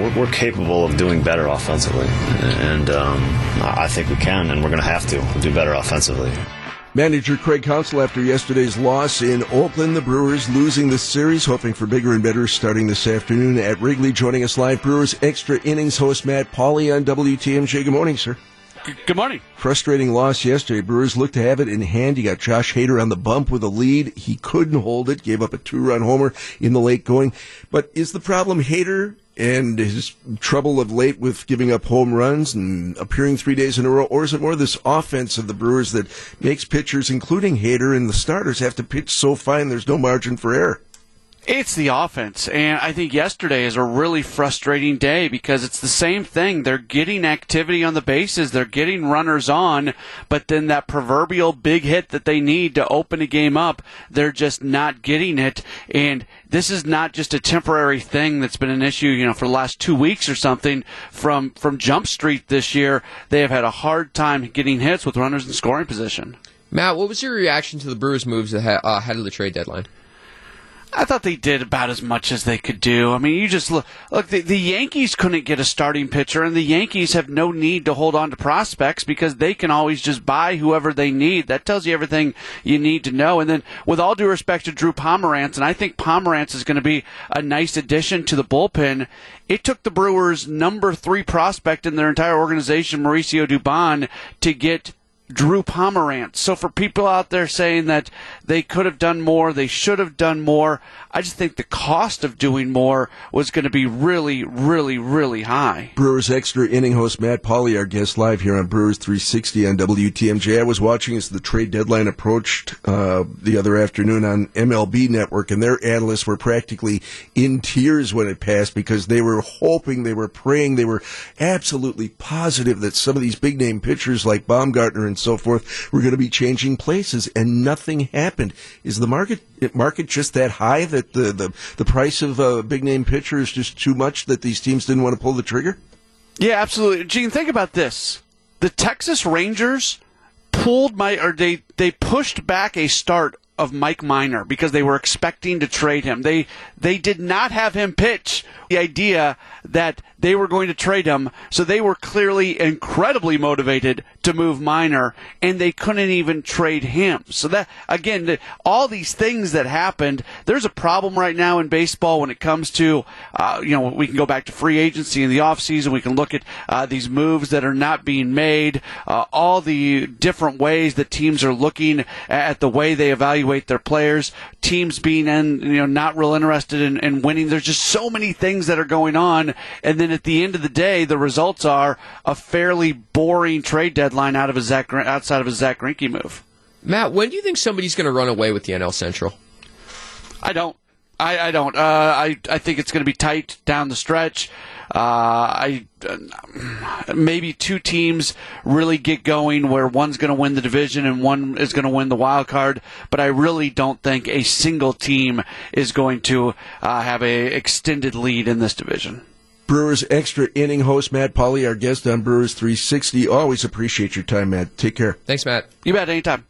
we're, we're capable of doing better offensively, and um, I think we can, and we're going to have to do better offensively. Manager Craig Counsell after yesterday's loss in Oakland, the Brewers losing the series, hoping for bigger and better starting this afternoon at Wrigley. Joining us live, Brewers extra innings host Matt Pauley on WTMJ. Good morning, sir. Good morning. Frustrating loss yesterday. Brewers looked to have it in hand. You got Josh Hader on the bump with a lead. He couldn't hold it. Gave up a two-run homer in the late going. But is the problem Hader and his trouble of late with giving up home runs and appearing three days in a row, or is it more this offense of the Brewers that makes pitchers, including Hader and the starters, have to pitch so fine there's no margin for error? It's the offense, and I think yesterday is a really frustrating day because it's the same thing. They're getting activity on the bases, they're getting runners on, but then that proverbial big hit that they need to open a game up, they're just not getting it. And this is not just a temporary thing that's been an issue, you know, for the last two weeks or something. From from Jump Street this year, they have had a hard time getting hits with runners in scoring position. Matt, what was your reaction to the Brewers' moves ahead, uh, ahead of the trade deadline? I thought they did about as much as they could do. I mean, you just look. Look, the, the, Yankees couldn't get a starting pitcher, and the Yankees have no need to hold on to prospects because they can always just buy whoever they need. That tells you everything you need to know. And then, with all due respect to Drew Pomeranz, and I think Pomeranz is going to be a nice addition to the bullpen. It took the Brewers' number three prospect in their entire organization, Mauricio Dubon, to get Drew Pomeranz. So for people out there saying that they could have done more, they should have done more, I just think the cost of doing more was going to be really, really, really high. Brewers extra inning host Matt Pauley, our guest live here on Brewers 360 on WTMJ. I was watching as the trade deadline approached uh, the other afternoon on MLB Network, and their analysts were practically in tears when it passed because they were hoping, they were praying, they were absolutely positive that some of these big name pitchers like Bumgarner and so forth were going to be changing places, and nothing happened. Is the market market just that high that the the, the price of a big name pitcher is just too much that these teams didn't want to pull the trigger? Yeah, absolutely. Gene, think about this: the Texas Rangers pulled my or they they pushed back a start of Mike Minor because they were expecting to trade him. They they did not have him pitch the idea that they were going to trade him, so they were clearly incredibly motivated to move Minor, and they couldn't even trade him. So that again, all these things that happened, there's a problem right now in baseball when it comes to, uh, you know, we can go back to free agency in the offseason, we can look at uh, these moves that are not being made, uh, all the different ways that teams are looking at the way they evaluate their players, teams being in, you know, not real interested in, in winning. There's just so many things that are going on, and then at the end of the day, the results are a fairly boring trade deadline out of a Zach outside of a Zach Greinke move. Matt, when do you think somebody's going to run away with the NL Central? I don't. I, I don't. Uh, I I think it's going to be tight down the stretch. Uh, I uh, maybe two teams really get going where one's going to win the division and one is going to win the wild card. But I really don't think a single team is going to uh, have a extended lead in this division. Brewers extra inning host Matt Pauley, our guest on Brewers 360. Always appreciate your time, Matt. Take care. Thanks, Matt. You bet. Anytime.